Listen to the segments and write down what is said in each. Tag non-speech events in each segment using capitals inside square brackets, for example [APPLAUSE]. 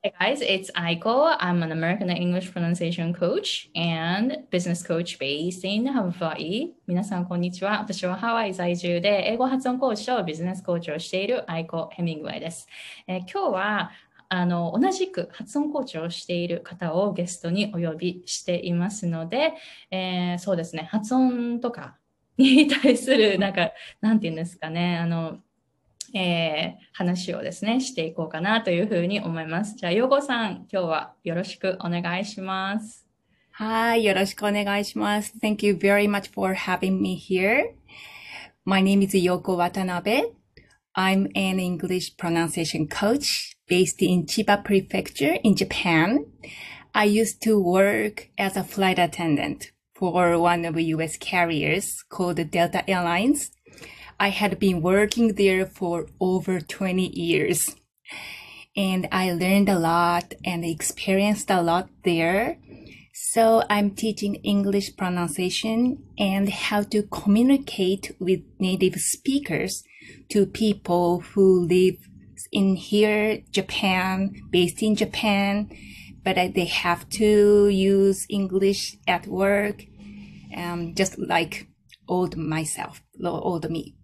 Hey guys, it's Aiko. I'm an American English pronunciation coach and business coach based in Hawaii. 皆さん、こんにちは。私はハワイ在住で英語発音コーチとビジネスコーチをしているアイコ・ヘミングウェイです。えー、今日はあの同じく発音コーチをしている方をゲストにお呼びしていますので、えー、そうですね、発音とかに対する、なんか、なんていうんですかね、あの、えー、話をですね、していこうかなというふうに思います。じゃあ、ヨゴさん、今日はよろしくお願いします。はい、よろしくお願いします。Thank you very much for having me here. My name is Yoko Watanabe. I'm an English pronunciation coach based in Chiba Prefecture in Japan. I used to work as a flight attendant for one of US carriers called Delta Airlines. I had been working there for over 20 years and I learned a lot and experienced a lot there. So I'm teaching English pronunciation and how to communicate with native speakers to people who live in here, Japan, based in Japan, but they have to use English at work, um, just like old myself, old me.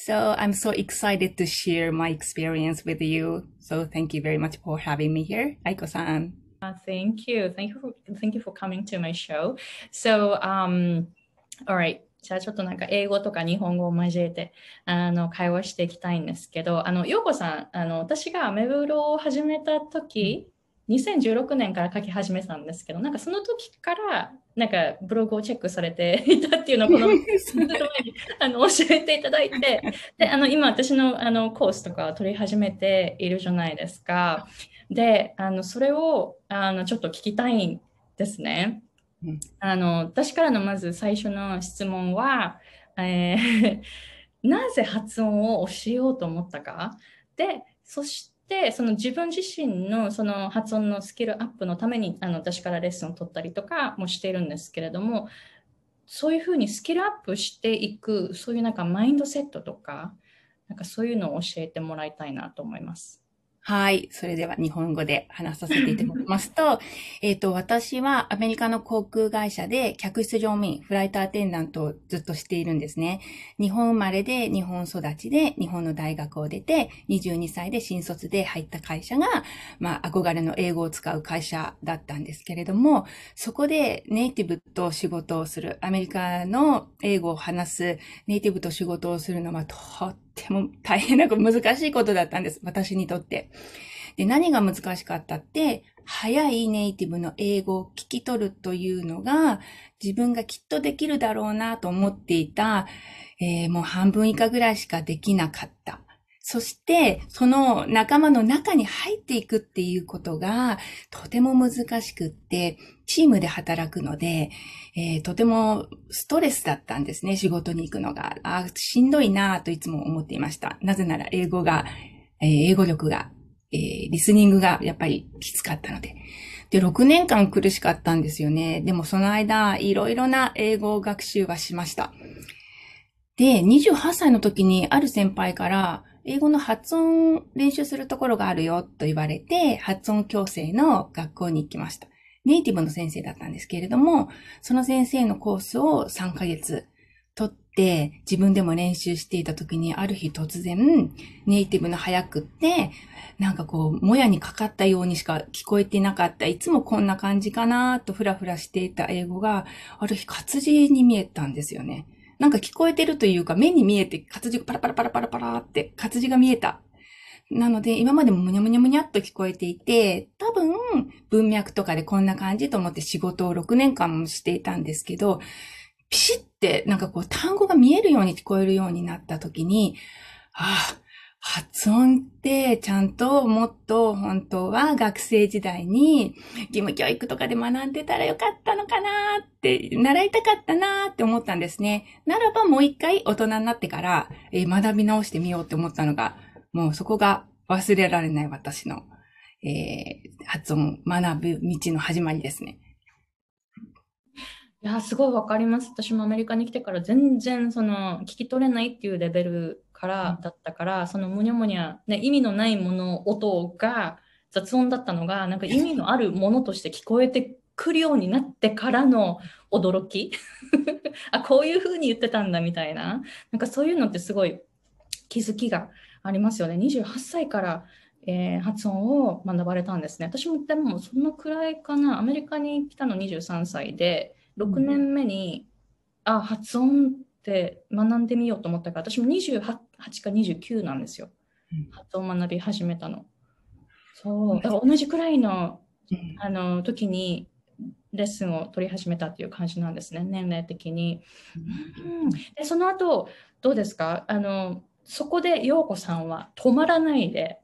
So I'm so excited to share my experience with you. So thank you very mumuch for having me here, Aiko-san. Uh, thank you. Thank you for thank you for coming to my show. So um all right. じゃあちょっとなんか英語とか日本語を交えてあの会話していきたいんですけど、あの、ようこさん、あの、私がアメブロを始めた時、 2016年から書き始めたんですけど、なんかその時からなんかブログをチェックされていたっていうのをこの [LAUGHS] あの教えていただいて、で、あの今私のあのコースとかを取り始めているじゃないですか。で、あのそれをあのちょっと聞きたいんですね。あの私からのまず最初の質問は、えー、[LAUGHS] なぜ発音を教えようと思ったか。で、そしてでその自分自身のその発音のスキルアップのためにあの私からレッスンを取ったりとかもしているんですけれどもそういうふうにスキルアップしていくそういうなんかマインドセットとかなんかそういうのを教えてもらいたいなと思います。はい。それでは日本語で話させていただきますと、[LAUGHS] えっと、私はアメリカの航空会社で客室乗務員、フライトアテンダントをずっとしているんですね。日本生まれで日本育ちで日本の大学を出て、22歳で新卒で入った会社が、まあ、憧れの英語を使う会社だったんですけれども、そこでネイティブと仕事をする、アメリカの英語を話すネイティブと仕事をするのはとっも大変な難しいことだったんです。私にとって。で、何が難しかったって、早いネイティブの英語を聞き取るというのが、自分がきっとできるだろうなと思っていた、えー、もう半分以下ぐらいしかできなかった。そして、その仲間の中に入っていくっていうことが、とても難しくって、チームで働くので、えー、とてもストレスだったんですね、仕事に行くのが。あしんどいなぁといつも思っていました。なぜなら英語が、えー、英語力が、えー、リスニングがやっぱりきつかったので。で、6年間苦しかったんですよね。でもその間、いろいろな英語学習はしました。で、28歳の時にある先輩から、英語の発音練習するところがあるよと言われて、発音矯正の学校に行きました。ネイティブの先生だったんですけれども、その先生のコースを3ヶ月取って自分でも練習していた時にある日突然ネイティブの早くってなんかこうもやにかかったようにしか聞こえてなかったいつもこんな感じかなとふらふらしていた英語がある日活字に見えたんですよね。なんか聞こえてるというか、目に見えて活字がパラパラパラパラパラって活字が見えた。なので、今までもむにゃむにゃむにゃっと聞こえていて、多分、文脈とかでこんな感じと思って仕事を6年間もしていたんですけど、ピシってなんかこう単語が見えるように聞こえるようになった時に、ああ、発音ってちゃんともっと本当は学生時代に義務教育とかで学んでたらよかったのかなって、習いたかったなって思ったんですね。ならばもう一回大人になってから、えー、学び直してみようって思ったのが、もうそこが忘れられない私の、えー、発音学ぶ道の始まりですね。いや、すごいわかります。私もアメリカに来てから全然その聞き取れないっていうレベルからだったから、そのむにゃむにゃ、ね、意味のないもの、音が雑音だったのが、なんか意味のあるものとして聞こえてくるようになってからの驚き [LAUGHS] あ、こういう風に言ってたんだみたいな。なんかそういうのってすごい気づきがありますよね。28歳からえー、発音を学ばれたんですね。私もでもそのくらいかな。アメリカに来たの23歳で、6年目に、うん、あ、発音って学んでみようと思ったから、私も28か29なんですよ。うん、発音学び始めたの。そう。だから同じくらいの、あの、時に、レッスンを取り始めたっていう感じなんですね、年齢的に。うん、でその後、どうですか？あの、そこで陽子さんは止まらないで、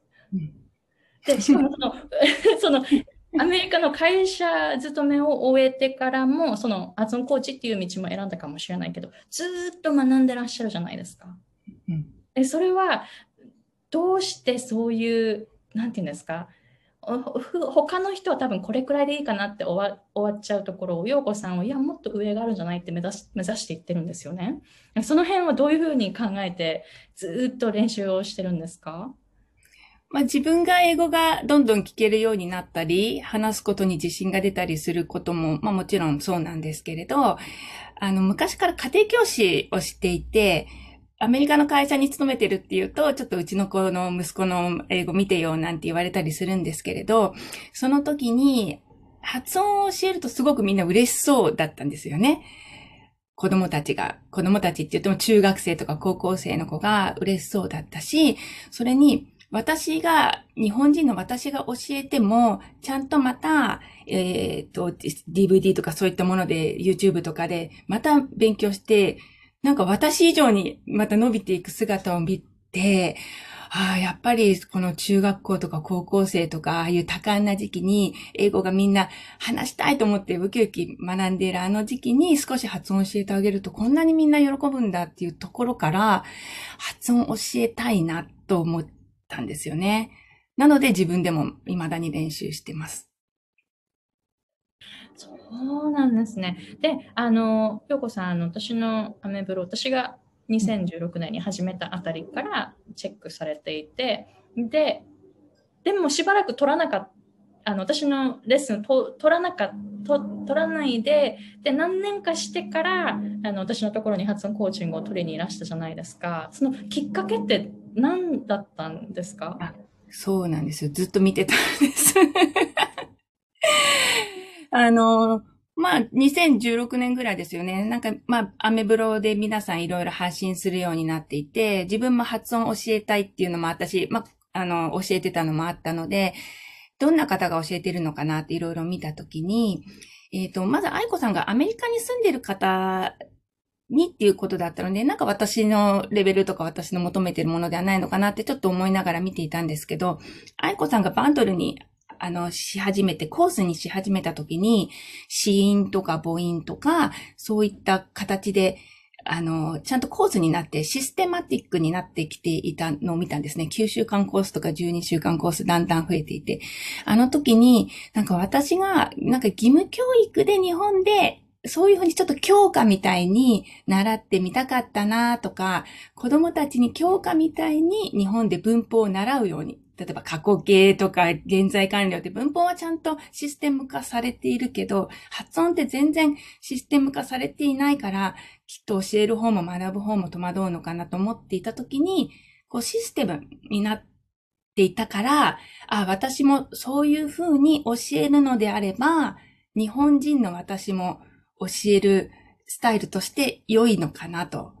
で、しかもその、[LAUGHS] その、アメリカの会社勤めを終えてからも、そのアズンコーチっていう道も選んだかもしれないけど、ずっと学んでらっしゃるじゃないですか。うん、でそれは、どうしてそういう、なんていうんですか、他の人は多分これくらいでいいかなって終わ終わっちゃうところを、陽子さんは、いや、もっと上があるんじゃないって目指し目指していってるんですよね。その辺はどういうふうに考えて、ずっと練習をしてるんですか？まあ、自分が英語がどんどん聞けるようになったり、話すことに自信が出たりすることも、まあもちろんそうなんですけれど、あの、昔から家庭教師をしていて、アメリカの会社に勤めてるっていうと、ちょっとうちの子の息子の英語見てよなんて言われたりするんですけれど、その時に発音を教えるとすごくみんな嬉しそうだったんですよね。子供たちが、子供たちって言っても中学生とか高校生の子が嬉しそうだったし、それに私が、日本人の私が教えても、ちゃんとまた、えっ、ー、と、DVD とかそういったもので、YouTube とかで、また勉強して、なんか私以上にまた伸びていく姿を見て、ああ、やっぱりこの中学校とか高校生とか、ああいう多感な時期に英語がみんな話したいと思ってウキウキ学んでいるあの時期に少し発音教えてあげるとこんなにみんな喜ぶんだっていうところから発音教えたいなと思ったんですよね。なので自分でも未だに練習してます。そうなんですね。で、あの、京子さん、あの、私のアメブロ、私が2016年に始めたあたりからチェックされていて、で、でもしばらく取らなかった、あの、私のレッスンと取らなかと取らないで、で、何年かしてから、あの、私のところに発音コーチングを取りにいらしたじゃないですか。そのきっかけって何だったんですか？そうなんですよ。ずっと見てたんです。あの、まあ、2016年ぐらいですよね。なんか、まあ、アメブロで皆さんいろいろ発信するようになっていて、自分も発音教えたいっていうのも私、まあ、あの、教えてたのもあったので、どんな方が教えてるのかなっていろいろ見たときに、えっ、ー、と、まず愛子さんがアメリカに住んでる方にっていうことだったので、なんか私のレベルとか私の求めてるものではないのかなってちょっと思いながら見ていたんですけど、愛子さんがバンドルにあの、し始めて、コースにし始めた時に、死因とか母音とか、そういった形で、あの、ちゃんとコースになって、システマティックになってきていたのを見たんですね。9週間コースとか12週間コースだんだん増えていて。あの時に、なんか私が、なんか義務教育で日本でそういうふうにちょっと教科みたいに習ってみたかったなとか、子供たちに教科みたいに日本で文法を習うように。例えば過去形とか現在完了って文法はちゃんとシステム化されているけど、発音って全然システム化されていないから、きっと教える方も学ぶ方も戸惑うのかなと思っていたときに、こうシステムになっていたから、あ、私もそういうふうに教えるのであれば、日本人の私も教えるスタイルとして良いのかなと。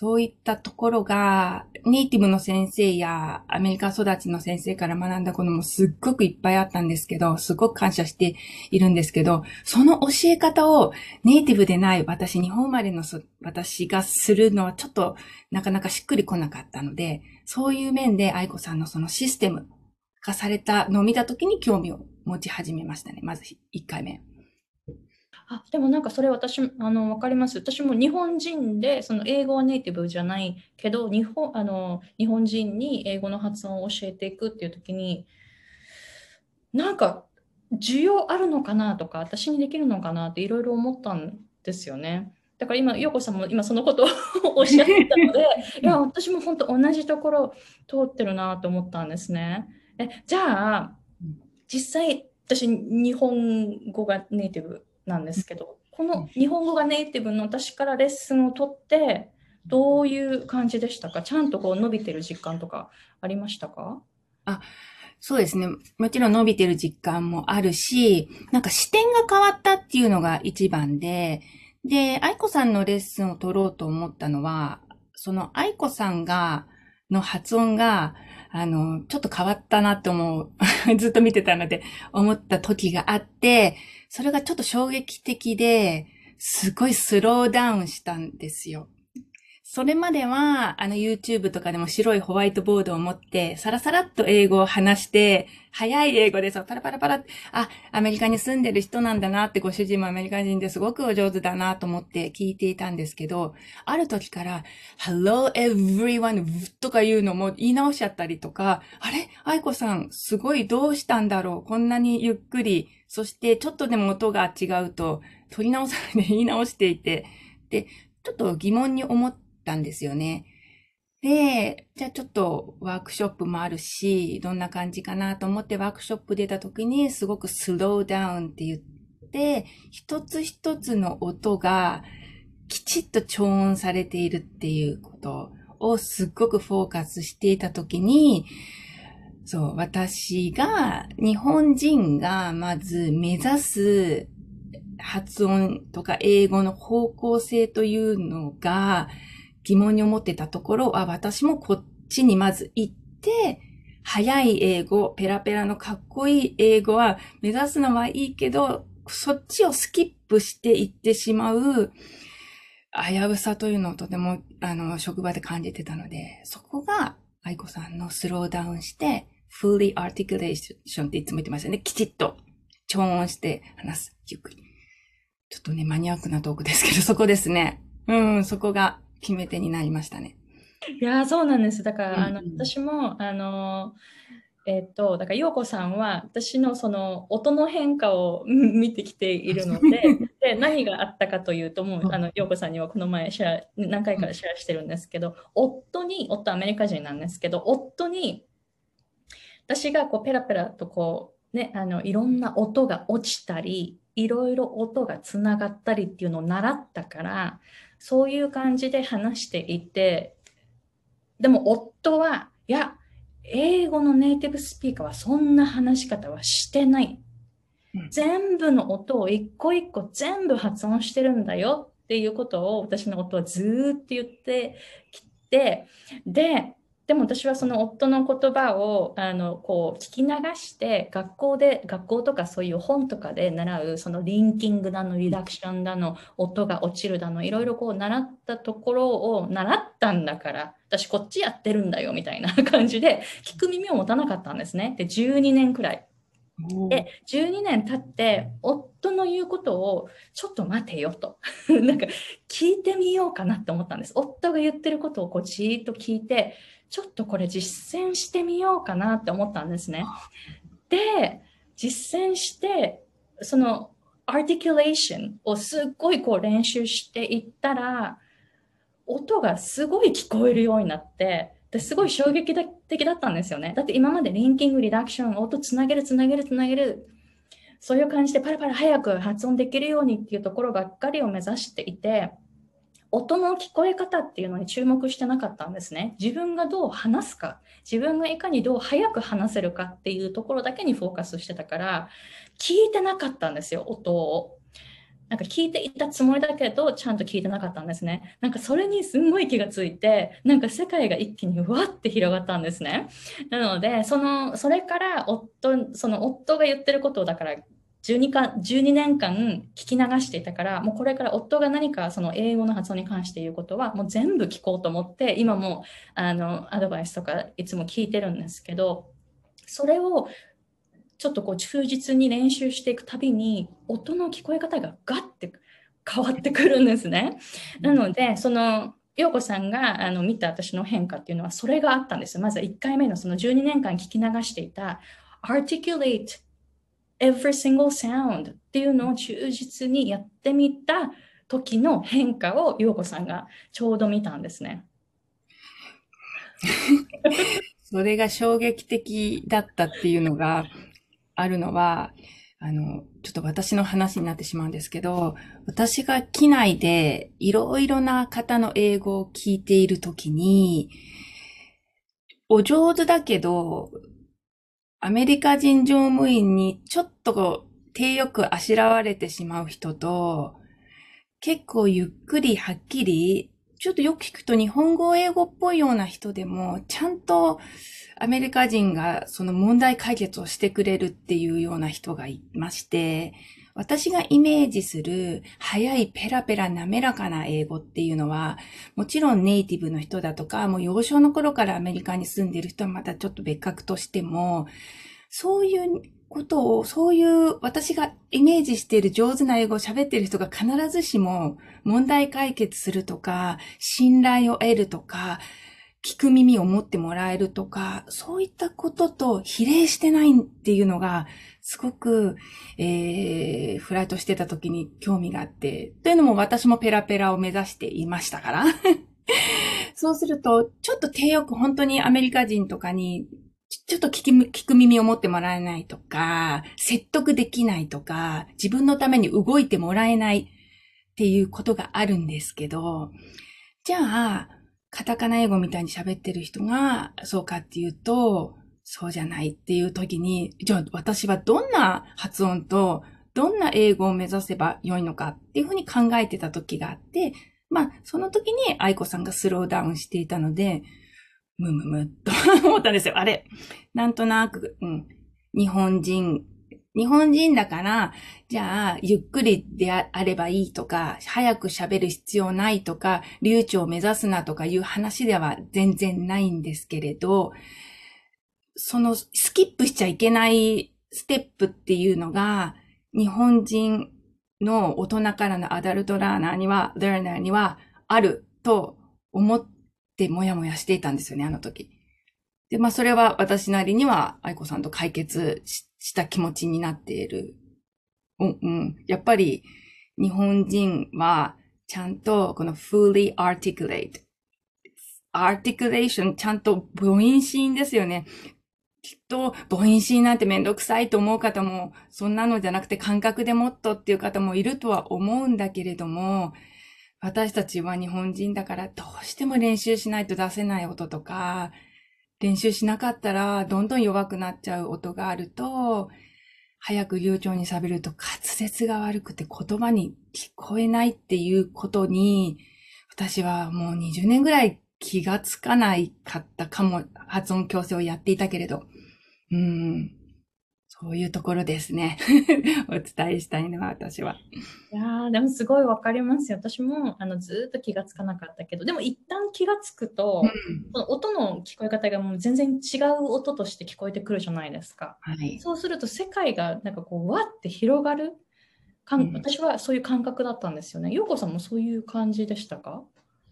そういったところが、ネイティブの先生やアメリカ育ちの先生から学んだこともすっごくいっぱいあったんですけど、すごく感謝しているんですけど、その教え方をネイティブでない私、日本生まれの私がするのはちょっとなかなかしっくりこなかったので、そういう面で愛子さんのそのシステム化されたのを見たときに興味を持ち始めましたね。まず1回目。あでもなんかそれ私あの分かります。私も日本人でその英語はネイティブじゃないけど日本あの日本人に英語の発音を教えていくっていう時になんか需要あるのかなとか私にできるのかなっていろいろ思ったんですよね。だから今、陽子さんも今そのことを [LAUGHS] おっしゃってたので、[LAUGHS] いや、私も本当同じところ通ってるなと思ったんですね。えじゃあ、実際、私、日本語がネイティブなんですけど、この日本語がネイティブの私からレッスンを取って、どういう感じでしたか？ちゃんとこう伸びてる実感とかありましたか？あ、そうですね。もちろん伸びてる実感もあるし、なんか視点が変わったっていうのが一番で、で、愛子さんのレッスンを取ろうと思ったのは、その愛子さんが、の発音が、あの、ちょっと変わったなって思う、[LAUGHS] ずっと見てたので、思った時があって、それがちょっと衝撃的で、すごいスローダウンしたんですよ。それまでは、あの YouTube とかでも白いホワイトボードを持って、さらさらっと英語を話して、早い英語でそう、パラパラパラあ、アメリカに住んでる人なんだなって、ご主人もアメリカ人ですごくお上手だなと思って聞いていたんですけど、ある時から、Hello everyone! とか言うのも言い直しちゃったりとか、あれ？愛子さん、すごいどうしたんだろう？こんなにゆっくり、そしてちょっとでも音が違うと、取り直さないで言い直していて、で、ちょっと疑問に思って、たんですよね。で、じゃあちょっとワークショップもあるし、どんな感じかなと思ってワークショップ出た時にすごくスローダウンって言って、一つ一つの音がきちっと調音されているっていうことをすっごくフォーカスしていた時に、そう、私が、日本人がまず目指す発音とか英語の方向性というのが、疑問に思ってたところ、あ、私もこっちにまず行って、早い英語、ペラペラのかっこいい英語は目指すのはいいけど、そっちをスキップしていってしまう危うさというのをとても、あの、職場で感じてたので、そこが愛子さんのスローダウンして、fully articulation っていつも言ってましたね。きちっと調音して話す。ゆっくり。ちょっとね、マニアックなトークですけど、そこですね。うん、そこが決め手になりましたね。いやそうなんです。だから、うんあの私もあのえっ、とだから陽子さんは私のその音の変化を見てきているので [LAUGHS] で何があったかというともうあの陽子さんにはこの前シェア何回かシェアしてるんですけど夫に夫アメリカ人なんですけど夫に私がこうペラペラとこうねあのいろんな音が落ちたりいろいろ音がつながったりっていうのを習ったからそういう感じで話していて、でも夫は、いや、英語のネイティブスピーカーはそんな話し方はしてない。全部の音を一個一個全部発音してるんだよっていうことを私の夫はずっと言ってきて、で、でも私はその夫の言葉をあのこう聞き流して学校で学校とかそういう本とかで習うそのリンキングだのリダクションだの音が落ちるだのいろいろこう習ったところを習ったんだから私こっちやってるんだよみたいな [LAUGHS] 感じで聞く耳を持たなかったんですね。で12年くらい。で12年経って夫の言うことをちょっと待てよと。[LAUGHS] なんか聞いてみようかなって思ったんです。夫が言ってることをこうじーっと聞いてちょっとこれ実践してみようかなって思ったんですね。で、実践して、そのアーティキュレーションをすっごいこう練習していったら、音がすごい聞こえるようになって、ですごい衝撃的だったんですよね。だって今までリンキング、リダクション、音つなげる、つなげる、つなげる、そういう感じでパラパラ早く発音できるようにっていうところばっかりを目指していて、音の聞こえ方っていうのに注目してなかったんですね。自分がどう話すか、自分がいかにどう早く話せるかっていうところだけにフォーカスしてたから、聞いてなかったんですよ、音を。なんか聞いていたつもりだけど、ちゃんと聞いてなかったんですね。なんかそれにすんごい気がついて、なんか世界が一気にわって広がったんですね。なので、その、それから夫、その夫が言ってることをだから12か12年間聞き流していたから、もうこれから夫が何かその英語の発音に関して言うことは、もう全部聞こうと思って、今もあのアドバイスとかいつも聞いてるんですけど、それをちょっとこう忠実に練習していくたびに、音の聞こえ方がガッて変わってくるんですね。なので、その陽子さんがあの見た私の変化っていうのはそれがあったんです。まず1回目のその12年間聞き流していた articulate every single sound っていうのを忠実にやってみた時の変化を陽子さんがちょうど見たんですね。[LAUGHS] それが衝撃的だったっていうのがあるのは、あの、ちょっと私の話になってしまうんですけど、私が機内でいろいろな方の英語を聞いているときに、お上手だけど、アメリカ人乗務員にちょっとこう、手よくあしらわれてしまう人と、結構ゆっくりはっきり、ちょっとよく聞くと日本語英語っぽいような人でも、ちゃんとアメリカ人がその問題解決をしてくれるっていうような人がいまして、私がイメージする早いペラペラ滑らかな英語っていうのは、もちろんネイティブの人だとか、もう幼少の頃からアメリカに住んでる人はまたちょっと別格としても、そういうことを、そういう私がイメージしている上手な英語を喋ってる人が必ずしも問題解決するとか、信頼を得るとか、聞く耳を持ってもらえるとか、そういったことと比例してないっていうのが、すごく、えー、フライトしてた時に興味があって、というのも私もペラペラを目指していましたから。[LAUGHS] そうすると、ちょっと手よく本当にアメリカ人とかに、ちょっと聞き、聞く耳を持ってもらえないとか、説得できないとか、自分のために動いてもらえないっていうことがあるんですけど、じゃあ、カタカナ英語みたいに喋ってる人が、そうかっていうと、そうじゃないっていう時に、じゃあ私はどんな発音と、どんな英語を目指せば良いのかっていうふうに考えてた時があって、まあ、その時に愛子さんがスローダウンしていたので、むむむっと思ったんですよ。あれ、なんとなく、うん、日本人日本人だから、じゃあ、ゆっくりであればいいとか、早く喋る必要ないとか、流暢を目指すなとかいう話では全然ないんですけれど、そのスキップしちゃいけないステップっていうのが、日本人の大人からのアダルトラーナーには、ラーナーにはあると思ってもやもやしていたんですよね、あの時。で、まあそれは私なりには愛子さんと解決した気持ちになっている。うん、うん。やっぱり日本人はちゃんとこの fully articulate。articulation ちゃんと母音子ですよね。きっと母音子なんてめんどくさいと思う方も、そんなのじゃなくて感覚でもっとっていう方もいるとは思うんだけれども、私たちは日本人だからどうしても練習しないと出せない音とか、練習しなかったらどんどん弱くなっちゃう音があると、早く流暢に喋ると滑舌が悪くて言葉に聞こえないっていうことに、私はもう20年ぐらい気がつかないかったかも、発音矯正をやっていたけれど、うん、そういうところですね。[LAUGHS] お伝えしたいのは私は。いやでもすごいわかりますよ。私もあのずっと気がつかなかったけど、でも一旦気がつくと、うん、その音の聞こえ方がもう全然違う音として聞こえてくるじゃないですか。はい、そうすると世界がなんかこうわって広がるかん、私はそういう感覚だったんですよね。ようこさんもそういう感じでしたか？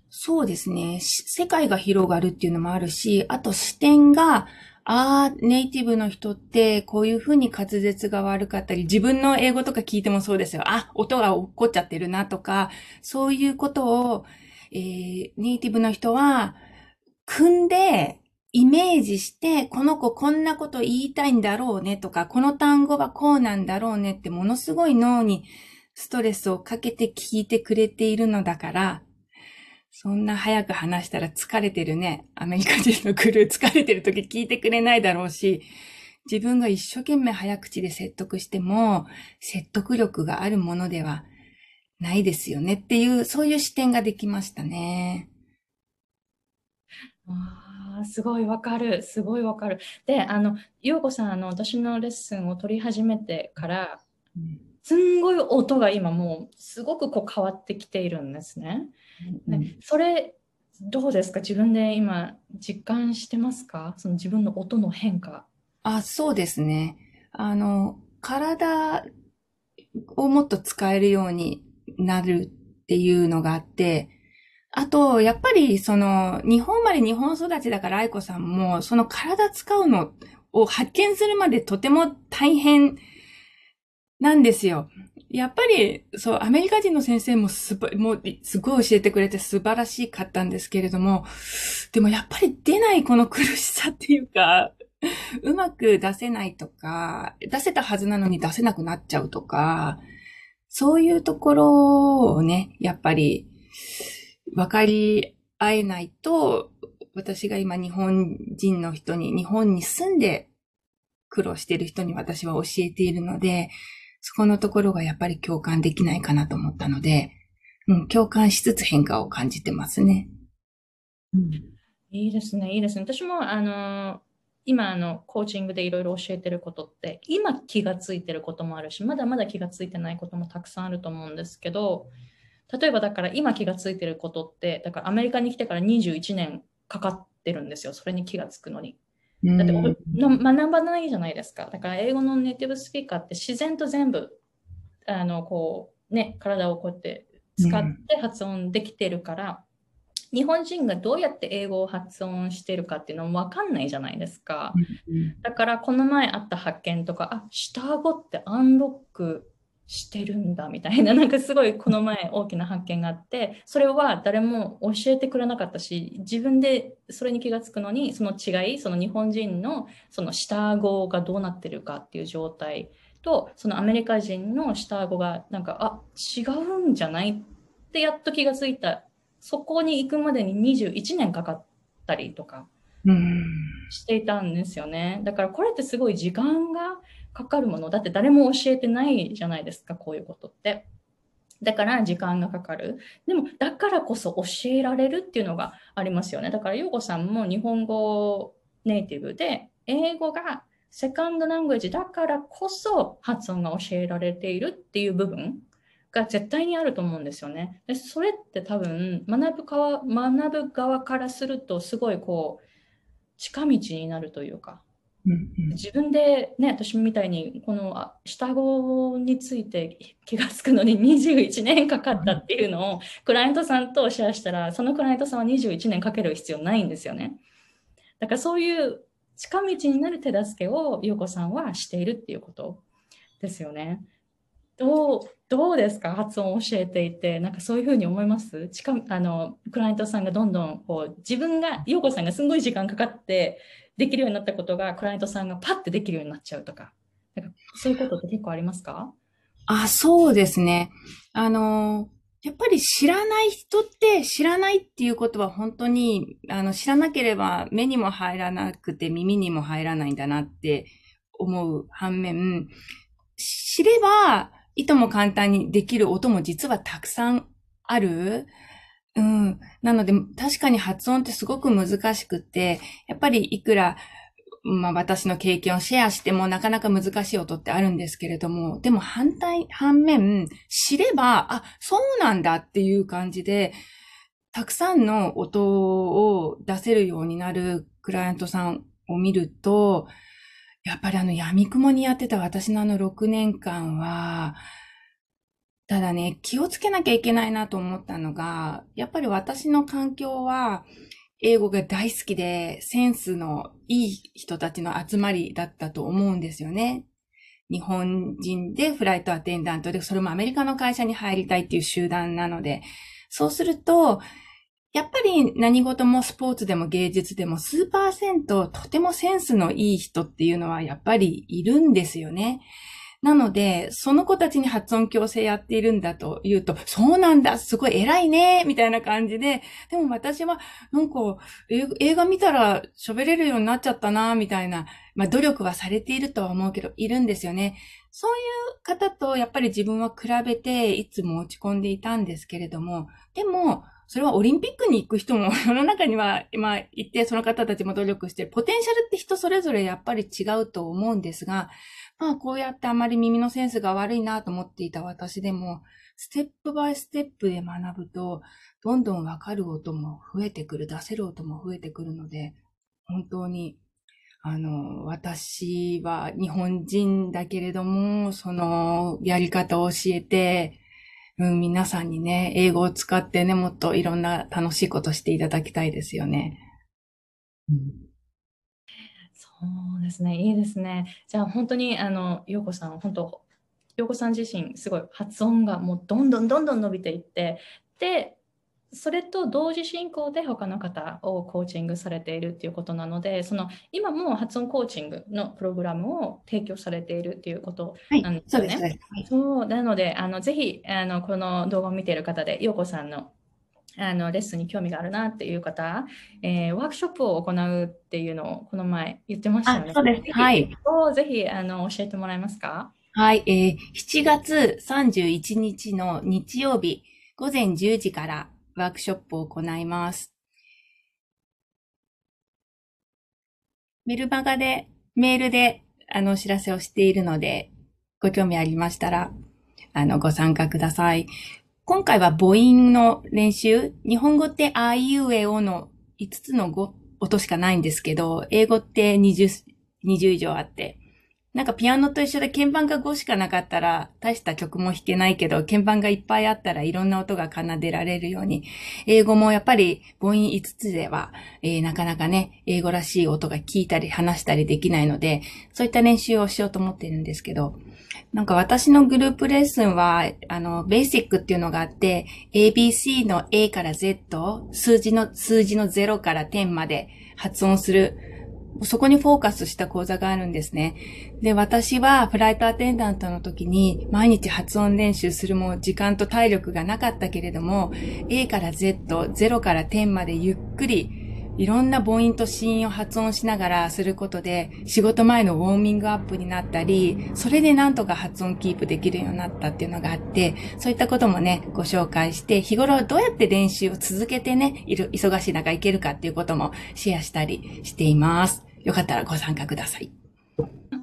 そうですね。世界が広がるっていうのもあるし、あと視点がああ、ネイティブの人ってこういうふうに滑舌が悪かったり、自分の英語とか聞いてもそうですよ。あ、音が落っこっちゃってるなとか、そういうことを、えー、ネイティブの人は、組んで、イメージして、この子こんなこと言いたいんだろうねとか、この単語はこうなんだろうねってものすごい脳にストレスをかけて聞いてくれているのだから、そんな早く話したら疲れてるね。アメリカ人のクルー [LAUGHS] 疲れてる時聞いてくれないだろうし、自分が一生懸命早口で説得しても、説得力があるものではないですよねっていう、そういう視点ができましたね。ああ、すごいわかる。すごいわかる。で、あの、ようこさん、あの、私のレッスンを取り始めてから、うん、すんごい音が今もう、すごくこう変わってきているんですね。ね、それどうですか？自分で今実感してますか？その自分の音の変化。あ、そうですね。あの、体をもっと使えるようになるっていうのがあって、あと、やっぱり、その、日本まで日本育ちだから愛子さんも、その体使うのを発見するまでとても大変なんですよ。やっぱり、そう、アメリカ人の先生もすば、もう、すごい教えてくれて素晴らしかったんですけれども、でもやっぱり出ないこの苦しさっていうか、うまく出せないとか、出せたはずなのに出せなくなっちゃうとか、そういうところをね、やっぱり、分かり合えないと、私が今日本人の人に、日本に住んで苦労している人に私は教えているので、そこのところがやっぱり共感できないかなと思ったので、うん、共感しつつ変化を感じてますね。うん、いいですね、いいですね。私も、あの、今、あの、コーチングでいろいろ教えてることって、今気がついてることもあるし、まだまだ気がついてないこともたくさんあると思うんですけど、例えばだから今気がついてることって、だからアメリカに来てから21年かかってるんですよ、それに気がつくのに。だって学ばないじゃないですか。だから英語のネイティブスピーカーって自然と全部、あの、こう、ね、体をこうやって使って発音できてるから、日本人がどうやって英語を発音してるかっていうのも分かんないじゃないですか。だからこの前あった発見とか、あ、下顎ってアンロックしてるんだみたいな、[LAUGHS] なんかすごいこの前大きな発見があって、それは誰も教えてくれなかったし、自分でそれに気がつくのに、その違い、その日本人のその下顎がどうなってるかっていう状態と、そのアメリカ人の下顎がなんか、あ、違うんじゃないってやっと気がついた。そこに行くまでに21年かかったりとかしていたんですよね。だからこれってすごい時間がかかるものだって誰も教えてないじゃないですかこういうことって。だから時間がかかる。でも、だからこそ教えられるっていうのがありますよね。だから、うこさんも日本語ネイティブで、英語がセカンドラングエージだからこそ発音が教えられているっていう部分が絶対にあると思うんですよね。でそれって多分学ぶ側、学ぶ側からするとすごいこう、近道になるというか、自分でね、私みたいにこの下顎について気が付くのに21年かかったっていうのをクライアントさんとシェアしたら、そのクライアントさんは21年かける必要ないんですよね。だからそういう近道になる手助けを優子さんはしているっていうことですよね。どう、どうですか？発音を教えていて、なんかそういうふうに思います？近あの、クライアントさんがどんどんこう、自分が、優子さんがすごい時間かかってできるようになったことが、クライアントさんがパッてできるようになっちゃうとか、なんかそういうことって結構ありますか？あ、そうですね。あの、やっぱり知らない人って知らないっていうことは本当に、あの、知らなければ目にも入らなくて耳にも入らないんだなって思う反面、知れば、いとも簡単にできる音も実はたくさんある。うん。なので、確かに発音ってすごく難しくて、やっぱりいくら、まあ私の経験をシェアしてもなかなか難しい音ってあるんですけれども、でも反対、反面、知れば、あ、そうなんだっていう感じで、たくさんの音を出せるようになるクライアントさんを見ると、やっぱりあの闇雲にやってた私のあの6年間は、ただね、気をつけなきゃいけないなと思ったのが、やっぱり私の環境は、英語が大好きで、センスのいい人たちの集まりだったと思うんですよね。日本人でフライトアテンダントで、それもアメリカの会社に入りたいっていう集団なので、そうすると、やっぱり何事もスポーツでも芸術でも数パーセントとてもセンスのいい人っていうのはやっぱりいるんですよね。なので、その子たちに発音矯正やっているんだと言うと、そうなんだ、すごい偉いね、みたいな感じで、でも私は、なんか、映画見たら喋れるようになっちゃったな、みたいな、まあ努力はされているとは思うけど、いるんですよね。そういう方とやっぱり自分は比べていつも落ち込んでいたんですけれども、でも、それはオリンピックに行く人も [LAUGHS] 世の中には、まあ、いて、その方たちも努力してる。ポテンシャルって人それぞれやっぱり違うと思うんですが、まあこうやってあまり耳のセンスが悪いなと思っていた私でも、ステップバイステップで学ぶと、どんどんわかる音も増えてくる、出せる音も増えてくるので、本当に、あの、私は日本人だけれども、そのやり方を教えて、うん、皆さんにね、英語を使ってね、もっといろんな楽しいことしていただきたいですよね。うんそうですね、いいですね。じゃあ本当に、あの、ようこさん、本当、陽子さん自身、すごい発音がもうどんどんどんどん伸びていって、で、それと同時進行で他の方をコーチングされているっていうことなので、その今も発音コーチングのプログラムを提供されているっていうことなんですよね。はい、そうです。そうなので、あのぜひあのこの動画を見ている方で、陽子さんのあのレッスンに興味があるなっていう方、えー、ワークショップを行うっていうのをこの前言ってましたよね。そうです。はい。ぜひあの教えてもらえますか？はい、えー、7月31日の日曜日午前10時からワークショップを行います。メルマガで、メールであのお知らせをしているので、ご興味ありましたら、あの、ご参加ください。今回は母音の練習。日本語ってあいうえおの5つの音しかないんですけど、英語って20、20以上あって、なんかピアノと一緒で鍵盤が5しかなかったら大した曲も弾けないけど、鍵盤がいっぱいあったらいろんな音が奏でられるように、英語もやっぱり母音5つでは、えー、なかなかね、英語らしい音が聞いたり話したりできないので、そういった練習をしようと思っているんですけど、なんか私のグループレッスンは、あの、ベーシックっていうのがあって、ABC の A から Z、数字の、数字の0から10まで発音する、そこにフォーカスした講座があるんですね。で、私はフライトアテンダントの時に毎日発音練習するも時間と体力がなかったけれども、A から Z、0から10までゆっくりいろんな母音と子音を発音しながらすることで、仕事前のウォーミングアップになったり、それでなんとか発音キープできるようになったっていうのがあって、そういったこともね、ご紹介して、日頃どうやって練習を続けてね、いる忙しい中いけるかっていうこともシェアしたりしています。よかったらご参加ください。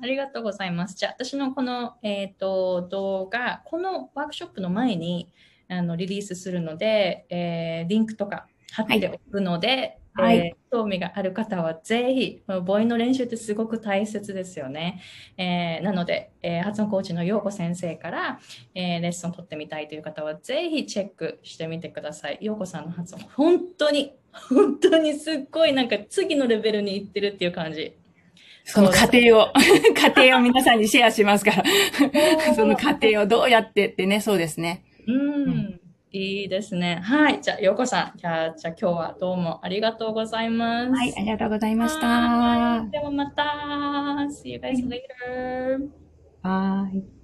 ありがとうございます。じゃあ、私のこの、えっ、ー、と、動画、このワークショップの前に、あの、リリースするので、えー、リンクとか貼っておくので、はい、えー、興味がある方はぜひ、母音の練習ってすごく大切ですよね。えー、なので、えー、発音コーチの陽子先生から、えレッスンを取ってみたいという方はぜひチェックしてみてください。陽子さんの発音、本当に、本当にすっごいなんか次のレベルに行ってるっていう感じ。その過程を、[LAUGHS] 過程を皆さんにシェアしますからその過程をどうやってってね、そうですね。うん、うんいいですね。はい。じゃあ、ようこさん。じゃあ、じゃあ今日はどうもありがとうございます。はい、ありがとうございました。ではまた。See you guys later. Bye.